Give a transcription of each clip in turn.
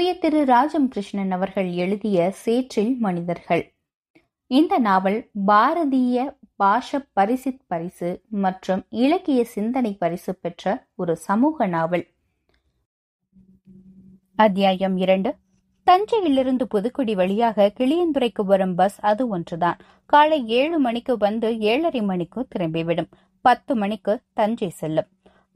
உய திரு ராஜம் கிருஷ்ணன் அவர்கள் எழுதிய சேற்றில் மனிதர்கள். இந்த நாவல் பாரதிய பாஷ பரிசித் பரிசு மற்றும் இலக்கிய சிந்தனை பரிசு பெற்ற ஒரு சமூக நாவல். அத்தியாயம் இரண்டு. தஞ்சையிலிருந்து புதுக்குடி வழியாக கிளியந்துறைக்கு வரும் பஸ் அது ஒன்றுதான். காலை ஏழு மணிக்கு வந்து ஏழரை மணிக்கு திரும்பிவிடும். பத்து மணிக்கு தஞ்சை செல்லும்.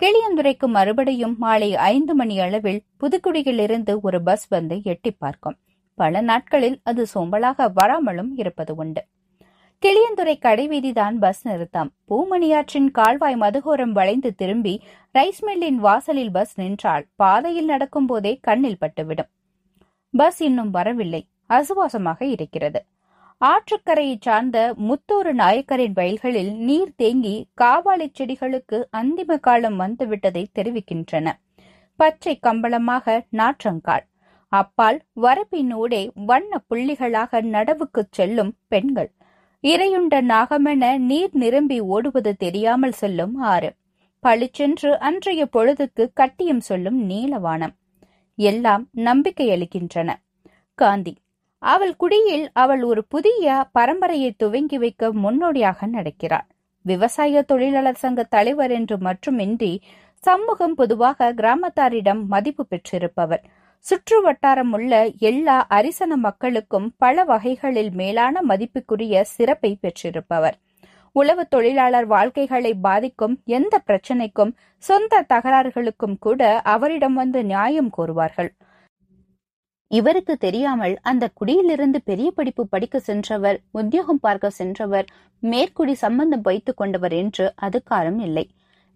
கிளியந்துரைக்கு மறுபடியும் மாலை ஐந்து மணி அளவில் புதுக்குடியிலிருந்து ஒரு பஸ் வந்து எட்டி பார்க்கும். பல நாட்களில் அது சோம்பலாக வராமலும் இருப்பது உண்டு. கிளியந்துறை கடைவீதிதான் பஸ் நிறுத்தம். பூமணியாற்றின் கால்வாய் மதுகோரம் வளைந்து திரும்பி ரைஸ் மில்லின் வாசலில் பஸ் நின்றால் பாதையில் நடக்கும் போதே கண்ணில் பட்டுவிடும். பஸ் இன்னும் வரவில்லை. அசுவாசமாக இருக்கிறது. ஆற்றுக்கரையை சார்ந்த முத்தூரு நாயக்கரின் வயல்களில் நீர் தேங்கி காவாலி செடிகளுக்கு அந்திம காலம் வந்துவிட்டதை தெரிவிக்கின்றன. பச்சை கம்பளமாக நாற்றங்கால். அப்பால் வரப்பினூடே வண்ண புள்ளிகளாக நடவுக்குச் செல்லும் பெண்கள். இரையுண்ட நாகமென நீர் நிரம்பி ஓடுவது தெரியாமல் செல்லும் ஆறு. பளிச்சென்று அன்றைய பொழுதுக்கு கட்டியம் சொல்லும் நீலவானம். எல்லாம் நம்பிக்கை அளிக்கின்றன. காந்தி. அவள் குடியில் அவள் ஒரு புதிய பரம்பரையை துவங்கி வைக்க முன்னோடியாக நடக்கிறாள். விவசாய தொழிலாளர் சங்க தலைவர் என்று மட்டுமின்றி சமூகம் பொதுவாக கிராமத்தாரிடம் மதிப்பு பெற்றிருப்பவர். சுற்று வட்டாரம் உள்ள எல்லா அரிசன மக்களுக்கும் பல வகைகளில் மேலான மதிப்புக்குரிய சிறப்பை பெற்றிருப்பவர். உழவு தொழிலாளர் வாழ்க்கைகளை பாதிக்கும் எந்த பிரச்சனைக்கும் சொந்த தகராறுகளுக்கும் கூட அவரிடம் வந்து நியாயம் கோருவார்கள் இவருக்கு தெரியாமல் அந்த குடியிலிருந்து பெரிய படிப்பு படிக்க சென்றவர் உத்தியோகம் பார்க்க சென்றவர் மேற்குடி சம்பந்தம் வைத்துக் கொண்டவர் என்று அதுக்காரம் இல்லை.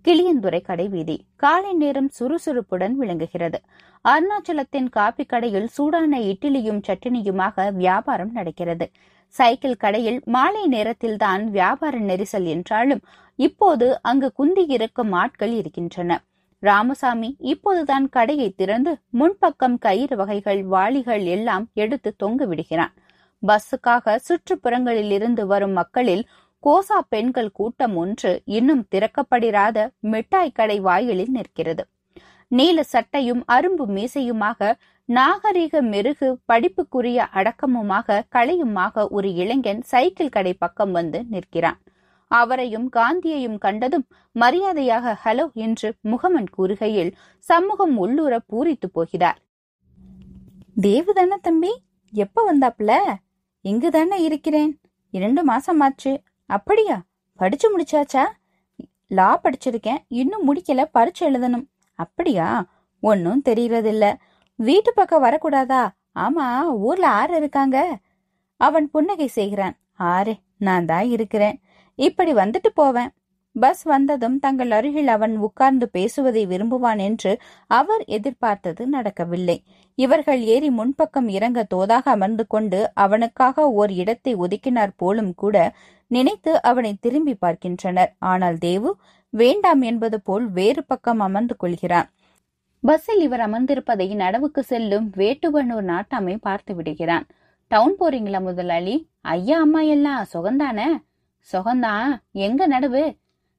கிளியந்துறை கடைவீதி காலை நேரம் சுறுசுறுப்புடன் விளங்குகிறது. அருணாச்சலத்தின் காபி கடையில் சூடான இட்லியும் சட்டினியுமாக வியாபாரம் நடக்கிறது. சைக்கிள் கடையில் மாலை நேரத்தில் தான் வியாபார நெரிசல் என்றாலும் இப்போது அங்கு குந்தி இருக்கும் ஆட்கள் இருக்கின்றன ராமசாமி இப்போதுதான் கடையை திறந்து முன்பக்கம் கயிறு வகைகள் வாளிகள் எல்லாம் எடுத்து தொங்க விடுகிறான். பஸ்ஸுக்காக சுற்றுப்புறங்களில் இருந்து வரும் மக்களில் கோசா பெண்கள் கூட்டம் ஒன்று இன்னும் திறக்கப்படிராத மிட்டாய் கடை வாயிலில் நிற்கிறது. நீல சட்டையும் அரும்பு மீசையுமாக நாகரிக மெருகு படிப்புக்குரிய அடக்கமுமாக கலையுமாக ஒரு இளைஞன் சைக்கிள் கடை பக்கம் வந்து நிற்கிறான். அவரையும் காந்தியையும் கண்டதும் மரியாதையாக ஹலோ என்று முகமன் கூறுகையில் சமூகம் உள்ளூர பூரித்து போகிறார். தேவுதானே தம்பி? எப்ப வந்தாப்ல இங்கு தானே இருக்கிறேன். இரண்டு மாசம் ஆச்சு. அப்படியா? படிச்சு முடிச்சாச்சா? லா படிச்சிருக்கேன். இன்னும் முடிக்கல. பரிச்சு எழுதணும். அப்படியா? ஒன்னும் தெரியறதில்ல. வீட்டு பக்கம் வரக்கூடாதா? ஆமா ஊர்ல ஆறு இருக்காங்க. அவன் புன்னகை செய்கிறான். ஆறு நான் தான் இருக்கிறேன். இப்படி வந்துட்டு போவேன். பஸ் வந்ததும் தங்கள் அருகில் அவன் உட்கார்ந்து பேசுவதை விரும்புவான் என்று அவர் எதிர்பார்த்தது நடக்கவில்லை. இவர்கள் ஏறி முன்பக்கம் இறங்க தோதாக அமர்ந்து கொண்டு அவனுக்காக ஓர் இடத்தை ஒதுக்கினார் போலும் கூட நினைத்து அவனை திரும்பி பார்க்கின்றனர். ஆனால் தேவு வேண்டாம் என்பது போல் வேறு பக்கம் அமர்ந்து கொள்கிறான். பஸ்ஸில் இவர் அமர்ந்திருப்பதை நடவுக்கு செல்லும் வேட்டுவனூர் நாட்டாமை பார்த்து விடுகிறான். டவுன் போறீங்களா முதலாளி? ஐயா அம்மா எல்லாம் சுகந்தானே? சொகந்தான் எங்க நடுவு?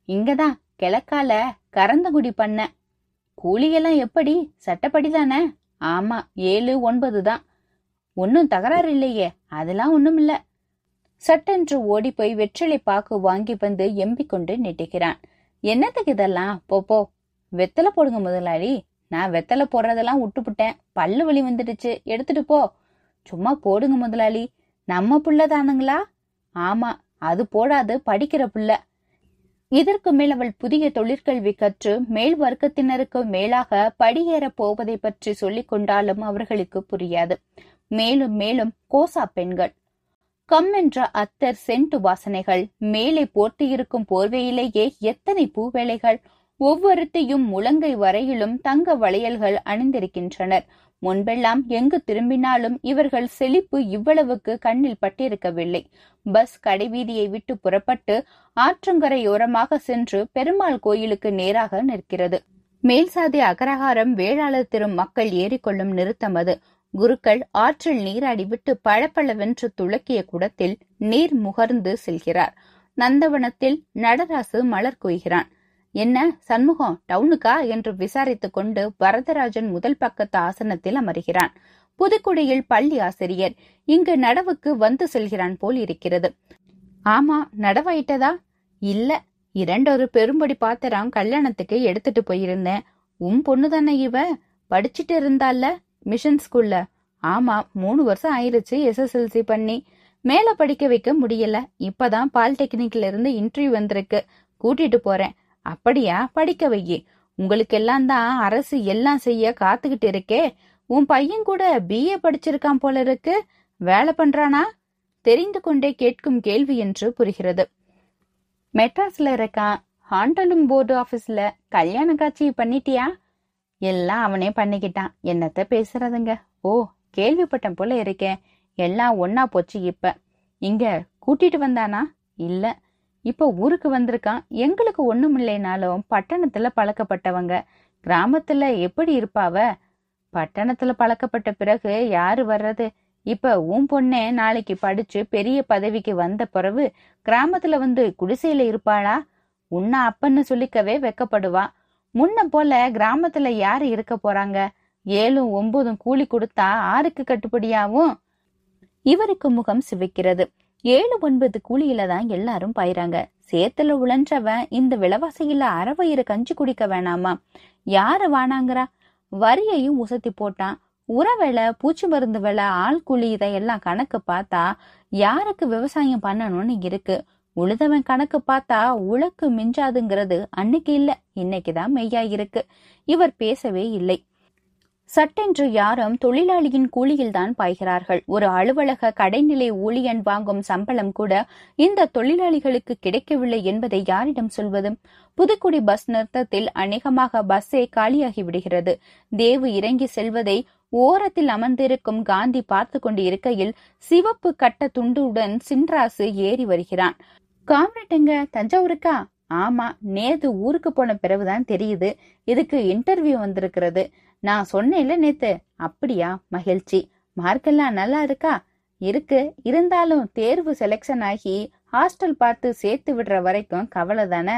இங்கதான் கிழக்கால கரந்தகுடி பண்ண. கூலியெல்லாம் எப்படி? சட்டப்படி தானே? ஆமா ஏழு ஒன்பது தான். ஒன்னும் தகராறு இல்லையே அதெல்லாம் ஒண்ணும் இல்ல. சட்டென்று ஓடி போய் வெற்றிலை பாக்கு வாங்கி வந்து எம்பி கொண்டு நெட்டுகிறான் என்னத்துக்கு இதெல்லாம்? போ போ. வெத்தலை போடுங்க முதலாளி. நான் வெத்தலை போடுறதெல்லாம் விட்டுப்புட்டேன் பல்லு வலி வந்துடுச்சு. எடுத்துட்டு போ. சும்மா போடுங்க முதலாளி. நம்ம புள்ளதானுங்களா ஆமா அது போடாது படிக்கிற புள்ள. இதற்கு மேல் அவள் புதிய தொழிற்கல்வி கற்று மேல் வர்க்கத்தினருக்கு மேலாக படியேற போவதை பற்றி சொல்லிக் கொண்டாலும் அவர்களுக்கு புரியாது. மேலும் மேலும் கோசா பெண்கள். கம் என்ற அத்தர் சென்ட் வாசனைகள் மேலே போர்த்தியிருக்கும் போர்வையிலேயே எத்தனை பூவேளைகள் ஒவ்வொருத்தையும் முழங்கை வரையிலும் தங்க வளையல்கள் அணிந்திருக்கின்றனர். முன்பெல்லாம் எங்கு திரும்பினாலும் இவர்கள் செழிப்பு இவ்வளவுக்கு கண்ணில் பட்டிருக்கவில்லை. பஸ் கடைவீதியை விட்டு புறப்பட்டு ஆற்றங்கரையோரமாக சென்று பெருமாள் கோயிலுக்கு நேராக நிற்கிறது. மேல்சாதி அகரகாரம் வேளாளர் திரும் மக்கள் ஏறிக்கொள்ளும் நிறுத்தம் அது. குருக்கள் ஆற்றில் நீராடி விட்டு பளபளவென்று துளக்கிய குடத்தில் நீர் முகர்ந்து செல்கிறார். நந்தவனத்தில் நடராசு மலர் கொய்கிறான். என்ன சண்முகம் டவுனுக்கா? என்று விசாரித்துக் கொண்டு வரதராஜன் முதல் பக்கத்து ஆசனத்தில் அமர்கிறான். புதுக்குடியில் பள்ளி ஆசிரியர் இங்கு நடவுக்கு வந்து செல்கிறான் போல் இருக்கிறது. ஆமா நடவாயிட்டதா? இல்ல இரண்டொரு பெரும்படி பாத்திரம் கல்யாணத்துக்கு எடுத்துட்டு போயிருந்தேன். உன் பொண்ணு தானே இவ? படிச்சுட்டு இருந்தால மிஷன் ஸ்கூல்ல ஆமா மூணு வருஷம் ஆயிருச்சு எஸ்எஸ்எல்சி பண்ணி. மேல படிக்க வைக்க முடியல. இப்பதான் பாலிடெக்னிக்ல இருந்து இன்டர்வியூ வந்திருக்கு. கூட்டிட்டு போறேன். அப்படியா? படிக்க வையி. உங்களுக்கெல்லாம் தான் அரசு எல்லாம் செய்ய காத்துக்கிட்டு இருக்கே. உன் பையன் கூட பிஏ படிச்சிருக்கான் போல இருக்கு. வேலை பண்றானா? தெரிந்து கொண்டே கேட்கும் கேள்வி என்று புரிகிறது. மெட்ராஸ்ல இருக்கான் ஹாண்டலும் போர்டு ஆபீஸ்ல கல்யாண காட்சி பண்ணிட்டியா? எல்லாம் அவனே பண்ணிக்கிட்டான். என்னத்த பேசுறதுங்க? ஓ கேள்விப்பட்டேன் போல இருக்கேன் எல்லாம் ஒன்னா போச்சு இப்ப. இங்க கூட்டிட்டு வந்தானா? இல்ல. இப்போ ஊருக்கு வந்திருக்கான். எங்களுக்கு ஒண்ணும் இல்லைனாலும் பட்டணத்துல பழக்கப்பட்டவங்க. கிராமத்துல எப்படி இருப்பாவ பட்டணத்துல பழக்கப்பட்ட பிறகு யாரு வர்றது? இப்ப உன் பொண்ணே நாளைக்கு படிச்சு பெரிய பதவிக்கு வந்த பிறகு கிராமத்துல வந்து குடிசையில இருப்பாளா? உன்ன அப்பன்னு சொல்லிக்கவே வெக்கப்படுவா. முன்ன போல கிராமத்துல யாரு இருக்க போறாங்க? ஏழும் ஒன்பதும் கூலி கொடுத்தா ஆருக்கு கட்டுப்படியாவும்? இவருக்கு முகம் சிவிக்கிறது. ஏழு ஒன்பது கூலியில தான் எல்லாரும் பாயிறாங்க. சேத்துல உழன்றவன் இந்த விலவாசியில அறவயிறு கஞ்சி குடிக்க வேணாமா? யாரு வானாங்கிறா? வரியையும் உசத்தி போட்டான். உர பூச்சி மருந்து வேலை ஆள் கூலி இதையெல்லாம் கணக்கு பார்த்தா யாருக்கு விவசாயம் பண்ணணும்னு இருக்கு? உழுதவன் கணக்கு பார்த்தா உழக்கு மிஞ்சாதுங்கிறது அன்னைக்கு இல்ல. இன்னைக்குதான் மெய்யா இருக்கு இவர் பேசவே இல்லை. சட்டென்று யாரும் தொழிலாளியின் கூலியில்தான் பாய்கிறார்கள். ஒரு அலுவலக கடைநிலை ஊழியன் வாங்கும் சம்பளம் கூட இந்த தொழிலாளிகளுக்கு கிடைக்கவில்லை என்பதை யாரிடம் சொல்வது? புதுக்குடி பஸ் நிறுத்தத்தில் அநேகமாக பஸ்ஸே காலியாகி விடுகிறது. தேவு இறங்கி செல்வதை ஓரத்தில் அமர்ந்திருக்கும் காந்தி பார்த்து கொண்டு இருக்கையில் சிவப்பு கட்ட துண்டுடன் சின்ராசு ஏறி வருகிறான். காம்ரேட்டுங்க தஞ்சாவூருக்கா? ஆமா நேத்து ஊருக்கு போன பிறகுதான் தெரியுது. இதுக்கு இன்டர்வியூ வந்திருக்கிறது. நான் சொன்னேன்ல நேத்து. அப்படியா? மகிழ்ச்சி. மார்க்கெல்லாம் நல்லா இருக்கா? இருக்கு. இருந்தாலும் தேர்வு செலெக்ஷன் ஆகி ஹாஸ்டல் பார்த்து சேர்த்து விடுற வரைக்கும் கவலை தானே?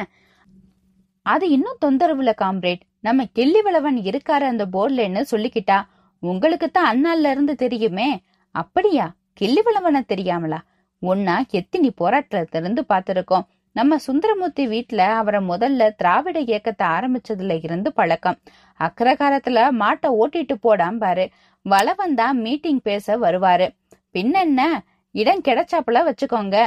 அது இன்னும் தொந்தரவுல காம்ரேட் நம்ம கிள்ளிவளவன் இருக்காரு அந்த போர்ட்லன்னு சொல்லிக்கிட்டா உங்களுக்கு தான் அண்ணால இருந்து தெரியுமே. அப்படியா? கிள்ளிவளவனை தெரியாமலா? ஒன்னா எத்தினி போராட்டத்துல இருந்து பார்த்திருக்கோம். நம்ம சுந்தரமூர்த்தி வீட்ல அவரை முதல்ல திராவிட இயக்கத்தை ஆரம்பிச்சதுல இருந்து பழக்கம். அக்கரகாரத்துல மாட்டை ஓட்டிட்டு போடாம பாரு. வளவன் தான் மீட்டிங் பேச வருவாரு. பின்னென்ன இடம் கிடைச்சாப்புல வச்சுக்கோங்க.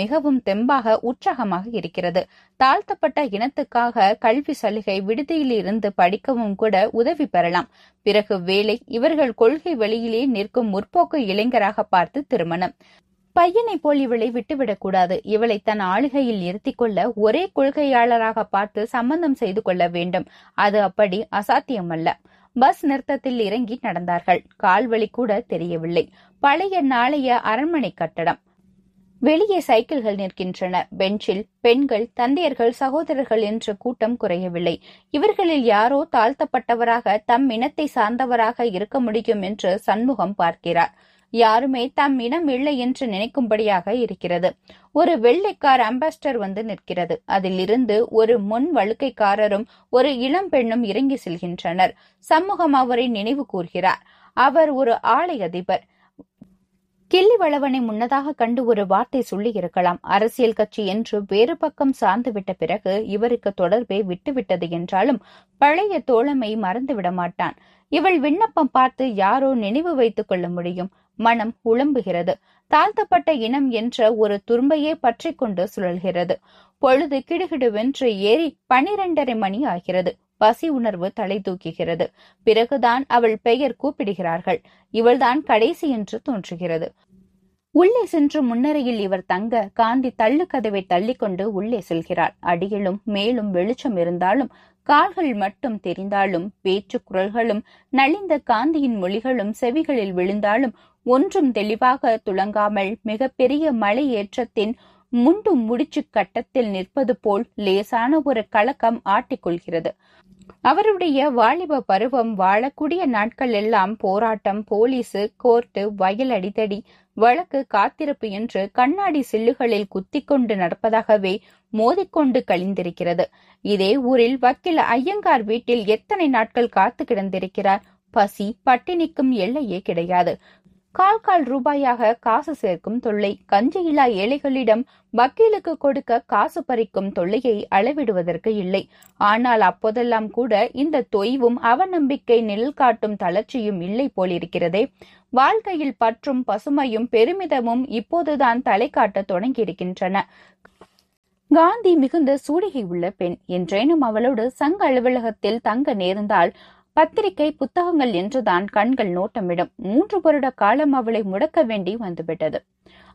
மிகவும் தெம்பாக உற்சாகமாக இருக்கிறது. தாழ்த்தப்பட்ட இனத்துக்காக கல்வி சலுகை விடுதியில் இருந்து படிக்கவும் கூட உதவி பெறலாம். பிறகு வேலை இவர்கள் கொள்கை வெளியிலே நிற்கும் முற்போக்கு இளைஞராக பார்த்து திருமணம். பையனை போல் இவளை விட்டுவிடக்கூடாது. இவளை தன் ஆளுகையில் நிறுத்திக் கொள்ள ஒரே கொள்கையாளராக பார்த்து சம்பந்தம் செய்து கொள்ள வேண்டும். அது அப்படி அசாத்தியமல்ல. பஸ் நிறுத்தத்தில் இறங்கி நடந்தார்கள். கால்வழி கூட தெரியவில்லை. பழைய நாளைய அரண்மனை கட்டடம். வெளியே சைக்கிள்கள் நிற்கின்றன. பெஞ்சில் பெண்கள் தந்தையர்கள் சகோதரர்கள் என்ற கூட்டம் குறையவில்லை. இவர்களில் யாரோ தாழ்த்தப்பட்டவராக தம் இனத்தை சார்ந்தவராக இருக்க முடியும் என்று சண்முகம் பார்க்கிறார். யாருமே தம் இனம் இல்லை என்று நினைக்கும்படியாக இருக்கிறது. ஒரு வெள்ளைக்கார் அம்பாஸ்டர் வந்து நிற்கிறது. அதிலிருந்து ஒரு முன் வழுக்கைக்காரரும் ஒரு இளம் பெண்ணும் இறங்கி செல்கின்றனர். சமூகம் அவரை நினைவு கூர்கிறார். அவர் ஒரு ஆலை அதிபர். கிள்ளி வளவனை முன்னதாக கண்டு ஒரு வார்த்தை சொல்லி இருக்கலாம். அரசியல் கட்சி என்று வேறு பக்கம் சார்ந்து விட்ட பிறகு இவருக்கு தொடர்பை விட்டுவிட்டது என்றாலும் பழைய தோழமை மறந்துவிட மாட்டான். இவள் விண்ணப்பம் பார்த்து யாரோ நினைவு வைத்துக் கொள்ள முடியும். மனம் உளம்புகிறது. தாழ்த்தப்பட்ட இனம் என்ற ஒரு துரும்பையே பற்றி கொண்டு சுழல்கிறது. பொழுது கிடுகிடுவென்று ஏறி பனிரெண்டரை மணி ஆகிறது. பசி உணர்வு தலை தூக்குகிறது. பிறகுதான் அவள் பெயர் கூப்பிடுகிறார்கள். இவள்தான் கடைசி என்று தோன்றுகிறது. உள்ளே சென்று முன்னரையில் இவர் தங்க காந்தி தள்ளு கதவை தள்ளிக்கொண்டு உள்ளே செல்கிறாள் அடியிலும் மேலும் வெளிச்சம் இருந்தாலும் கால்கள் மட்டும் தெரிந்தாலும் பேச்சு குரல்களும் நலிந்த காந்தியின் மொழிகளும் செவிகளில் விழுந்தாலும் ஒன்றும் தெளிவாக துளங்காமல் மிகப்பெரிய மலை ஏற்றத்தின் முண்டு முடிச்சு கட்டத்தில் நிற்பது போல் லேசான ஒரு கலக்கம் ஆட்டிக்கொள்கிறது. அவருடைய வாலிப பருவம் வாழக்கூடிய நாட்கள் எல்லாம் போராட்டம் போலீசு கோர்ட்டு வயல் அடித்தடி வழக்கு காத்திருப்பு என்று கண்ணாடி சில்லுகளில் குத்திக்கொண்டு நடப்பதாகவே மோதிக்கொண்டு கழிந்திருக்கிறது. இதே ஊரில் வக்கீல் ஐயங்கார் வீட்டில் எத்தனை நாட்கள் காத்து கிடந்திருக்கிறார்? பசி பட்டினிக்கும் எல்லையே கிடையாது. கால் கால் ரூபாயாக காசு சேர்க்கும் தொல்லை. கஞ்சியில்லா ஏழைகளிடம் வக்கீலுக்கு கொடுக்க காசு பறிக்கும் தொல்லையை அளவிடுவதற்கு இல்லை. ஆனால் அப்போதெல்லாம் கூட இந்த தொய்வும் அவநம்பிக்கை நிழல் காட்டும் தளர்ச்சியும் இல்லை போலிருக்கிறதே. வாழ்க்கையில் பற்றும் பசுமையும் பெருமிதமும் இப்போதுதான் தலை காட்ட தொடங்கியிருக்கின்றன. காந்தி மிகுந்த சூடிகை உள்ள பெண். என்றேனும் அவளோடு சங்க அலுவலகத்தில் தங்க நேர்ந்தால் பத்திரிகை புத்தகங்கள் என்றுதான் கண்கள் நோட்டமிடும். மூன்று வருட காலம் அவளை முடக்க வேண்டி வந்துவிட்டது.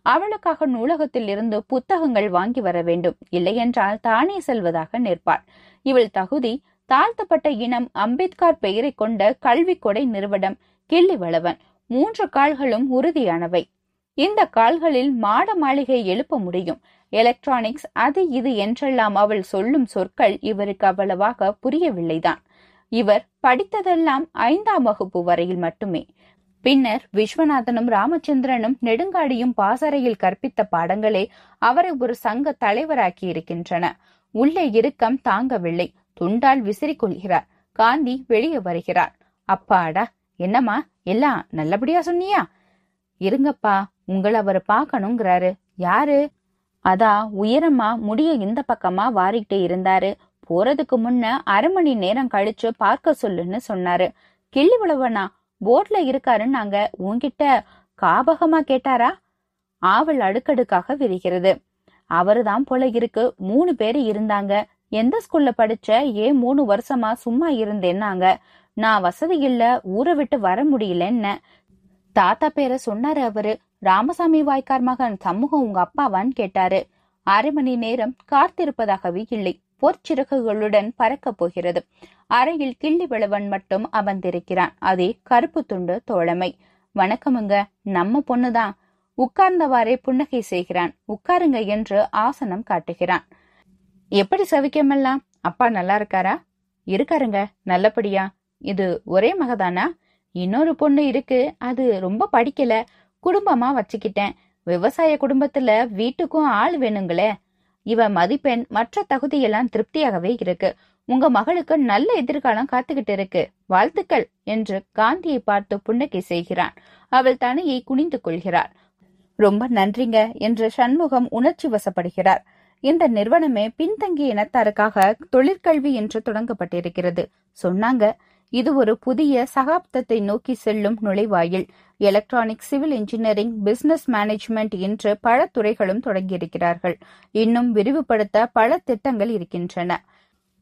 அவளுக்காக நூலகத்தில் இருந்து புத்தகங்கள் வாங்கி வர வேண்டும். இல்லையென்றால் தானே செல்வதாக நிற்பாள். இவள் தகுதி தாழ்த்தப்பட்ட இனம் அம்பேத்கர் பெயரை கொண்ட கல்வி கொடை நிறுவனம் கிள்ளிவளவன். மூன்று கால்களும் உறுதியானவை. இந்த கால்களில் மாட மாளிகை எழுப்ப முடியும். எலக்ட்ரானிக்ஸ் அது இது என்றெல்லாம் அவள் சொல்லும் சொற்கள் இவருக்கு அவ்வளவாக புரியவில்லைதான். இவர் படித்ததெல்லாம் ஐந்தாம் வகுப்பு வரையில் மட்டுமே. பின்னர் விஸ்வநாதனும் ராமச்சந்திரனும் நெடுங்காடியும் பாசறையில் கற்பித்த பாடங்களே அவரை ஒரு சங்க தலைவராக்கி இருக்கின்றன. உள்ளே இறுக்கம் தாங்கவில்லை. துண்டால் விசிறி கொள்கிறார் காந்தி வெளியே வருகிறார். அப்பாடா என்னம்மா? எல்லாம் நல்லபடியா சொன்னியா? இருங்கப்பா உங்களை அவர் பார்க்கணுங்கிறாரு. யாரு? அதா உயரமா முடிய இந்த பக்கமா வாரிக்கிட்டே இருந்தாரு. போறதுக்கு முன்ன அரை மணி நேரம் கழிச்சு பார்க்க சொல்லுன்னு சொன்னாரு. கிள்ளி உழவனா போட்ல இருக்காருன்னு நாங்க உன்கிட்ட காபகமா கேட்டாரா? ஆவல் அடுக்கடுக்காக விரிகிறது. அவருதான் போல இருக்கு மூணு பேரு இருந்தாங்க. எந்த ஸ்கூல்ல படிச்ச ஏன் மூணு வருஷமா சும்மா இருந்தேன்னாங்க. நான் வசதி இல்ல ஊரை விட்டு வர முடியலன்னு. தாத்தா பேரை சொன்னாரு அவரு. ராமசாமி வாய்க்கார் மகன் சமூகம் உங்க அப்பாவான்னு கேட்டாரு. அரை மணி நேரம் காத்திருப்பதாகவே இல்லை. பொற்சிறகுகளுடன் பறக்கப் போகிறது. அறையில் கிள்ளி விளவன் மட்டும் அமர்ந்திருக்கிறான். அதே கருப்பு துண்டு தோழமை. வணக்கமுங்க. நம்ம பொண்ணுதான் உட்கார்ந்தவாறே புன்னகை செய்கிறான். உட்காருங்க என்று ஆசனம் காட்டுகிறான். எப்படி சவிக்கமெல்லாம்? அப்பா நல்லா இருக்காரா? இருக்காருங்க. நல்லபடியா. இது ஒரே மகதானா? இன்னொரு பொண்ணு இருக்கு. அது ரொம்ப படிக்கல. குடும்பமா வச்சுக்கிட்டேன். விவசாய குடும்பத்துல வீட்டுக்கும் ஆள் வேணுங்களே. இவ மதிப்பெண் மற்ற தகுதியெல்லாம் திருப்தியாகவே இருக்கு. உங்க மகளுக்கு நல்ல எதிர்காலம் காத்துக்கிட்டு இருக்கு. வாழ்த்துக்கள் என்று காந்தியை பார்த்து புன்னகை செய்கிறான். அவள் தனையை குனிந்து கொள்கிறாள். ரொம்ப நன்றிங்க என்று சண்முகம் உணர்ச்சி வசப்படுகிறார். இந்த நிறுவனமே பின்தங்கிய இனத்தாருக்காக தொழிற்கல்வி என்று தொடங்கப்பட்டிருக்கிறது. சொன்னாங்க இது ஒரு புதிய சகாப்தத்தை நோக்கி செல்லும் நுழைவாயில். Electronic civil engineering business management என்று பல துறைகளும் தொடங்கியிருக்கிறார்கள். இன்னும் விரிவுபடுத்த பல திட்டங்கள் இருக்கின்றன.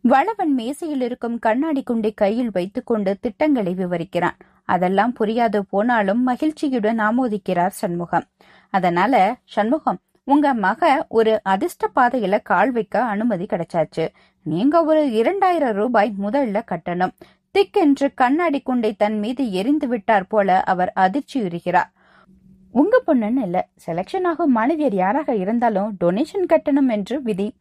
வளவன் மேசையில் இருக்கும் கண்ணாடி குண்டை கையில் வைத்துக்கொண்டு திட்டங்களை விவரிக்கிறான். அதெல்லாம் புரியாது போனாலும் மகிழ்ச்சியுடன் ஆமோதிக்கிறார் சண்முகம். அதனால சண்முகம் உங்க மக ஒரு அதிர்ஷ்ட பாதையில கால் வைக்க அனுமதி கிடைச்சாச்சு. நீங்க ஒரு இரண்டாயிரம் ரூபாய் முதல்ல கட்டணும். திக்கென்று கண்ணாடி குண்டை தன் மீது எரிந்து விட்டார் போல அவர் அதிர்ச்சியுறுகிறார் உங்க பொண்ணுன்னு இல்ல செலக்ஷன் ஆகும் மாணவியர் யாராக இருந்தாலும் டொனேஷன் கட்டணம் என்று விதி.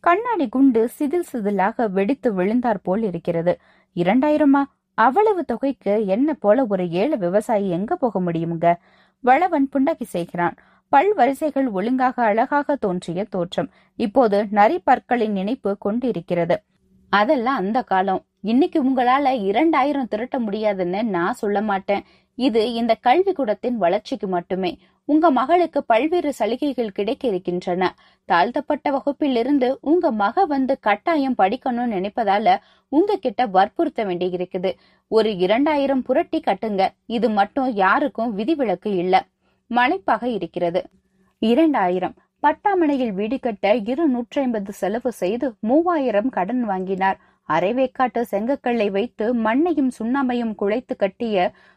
கண்ணாடி குண்டு சிதில் சிதிலாக வெடித்து விழுந்தார் போல் இருக்கிறது. இரண்டாயிரமா? அவ்வளவு தொகைக்கு என்ன போல ஒரு ஏழு விவசாயி எங்க போக முடியுங்க வளவன் புண்டகி செய்கிறான். பல் வரிசைகள் ஒழுங்காக அழகாக தோன்றிய தோற்றம். இப்போது நரி பற்களின் நினைப்பு கொண்டிருக்கிறது. அதெல்லாம் அந்த காலம். இன்னைக்கு உங்களால இரண்டாயிரம் திரட்ட முடியாதுன்னு நான் சொல்ல மாட்டேன். இது இந்த கல்விக்கூடத்தின் வளர்ச்சிக்கு மட்டுமே. உங்க மகளுக்கு பல்வேறு சலுகைகள் கிடைக்க இருக்கின்றன. தாழ்த்தப்பட்ட வகுப்பிலிருந்து உங்க மக வந்து கட்டாயம் படிக்கணும்னு நினைப்பதால உங்ககிட்ட வற்புறுத்த வேண்டியிருக்குது. ஒரு இரண்டாயிரம் புரட்டி கட்டுங்க. இது மட்டும் யாருக்கும் விதிவிலக்கு இல்ல. மலைப்பாக இருக்கிறது. இரண்டாயிரம். பட்டாமனையில் வீடு கட்ட இரு நூற்றி ஐம்பது செலவு செய்து மூவாயிரம் கடன் வாங்கினார். அரைவேக்காட்டு செங்கக்கல்லை வைத்து மண்ணையும் சுண்ணாமையும் குழைத்து கட்டிய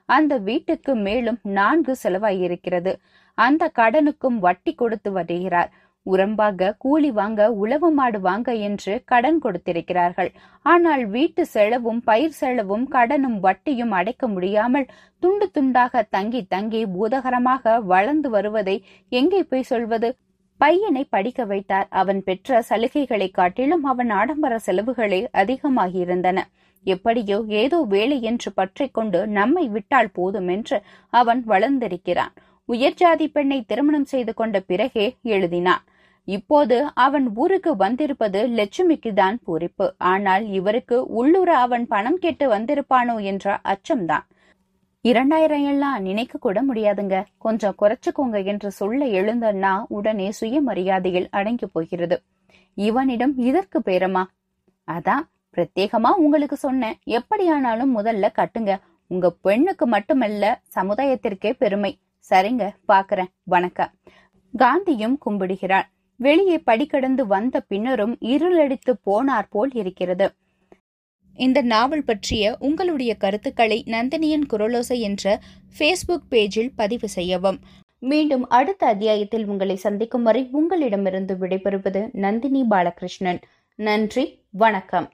அந்த வீட்டுக்கு மேலும் நான்கு செலவாயிருக்கிறது. அந்த கடனுக்கும் வட்டி கொடுத்து வருகிறார். உரம்பாக கூலி வாங்க உழவு மாடு வாங்க என்று கடன் கொடுத்திருக்கிறார்கள். ஆனால் வீட்டு செலவும் பயிர் செலவும் கடனும் வட்டியும் அடைக்க முடியாமல் துண்டு துண்டாக தங்கி தங்கி பூதகரமாக வளர்ந்து வருவதை எங்கே போய் சொல்வது? பையனை படிக்க வைத்தார். அவன் பெற்ற சலுகைகளை காட்டிலும் அவன் ஆடம்பர செலவுகளே அதிகமாகியிருந்தன. எப்படியோ ஏதோ வேலை என்று பற்றி கொண்டு நம்மை விட்டால் போதும் என்று அவன் வளர்ந்திருக்கிறான். உயர்ஜாதி பெண்ணை திருமணம் செய்து கொண்ட பிறகே எழுதினான். இப்போது அவன் ஊருக்கு வந்திருப்பது லட்சுமிக்கு தான் பூரிப்பு ஆனால் இவருக்கு உள்ளூர அவன் பணம் கேட்டு வந்திருப்பானோ என்ற அச்சம்தான். இரண்டாயிரம் எல்லாம் நினைக்க கூட முடியாதுங்க. கொஞ்சம் குறைச்சுக்கோங்க என்று சொல்ல எழுந்தன்னா உடனே சுயமரியாதையில் அடங்கி போகிறது. இவனிடம் இதற்கு பேரமா அதான் பிரத்யேகமா உங்களுக்கு சொன்னேன். எப்படியானாலும் முதல்ல கட்டுங்க. உங்க பெண்ணுக்கு மட்டுமல்ல சமுதாயத்திற்கே பெருமை. சரிங்க பாக்குறேன். வணக்கம். காந்தியும் கும்பிடுகிறார் வெளியே படிக்கடந்து வந்த பின்னரும் இருளடித்து போனார் போல் இருக்கிறது. இந்த நாவல் பற்றிய உங்களுடைய கருத்துக்களை நந்தினியின் குரலோசை என்ற ஃபேஸ்புக் பேஜில் பதிவு செய்யவும். மீண்டும் அடுத்த அத்தியாயத்தில் உங்களை சந்திக்கும் வரை உங்களிடமிருந்து விடைபெறுவது நந்தினி பாலகிருஷ்ணன். நன்றி வணக்கம்.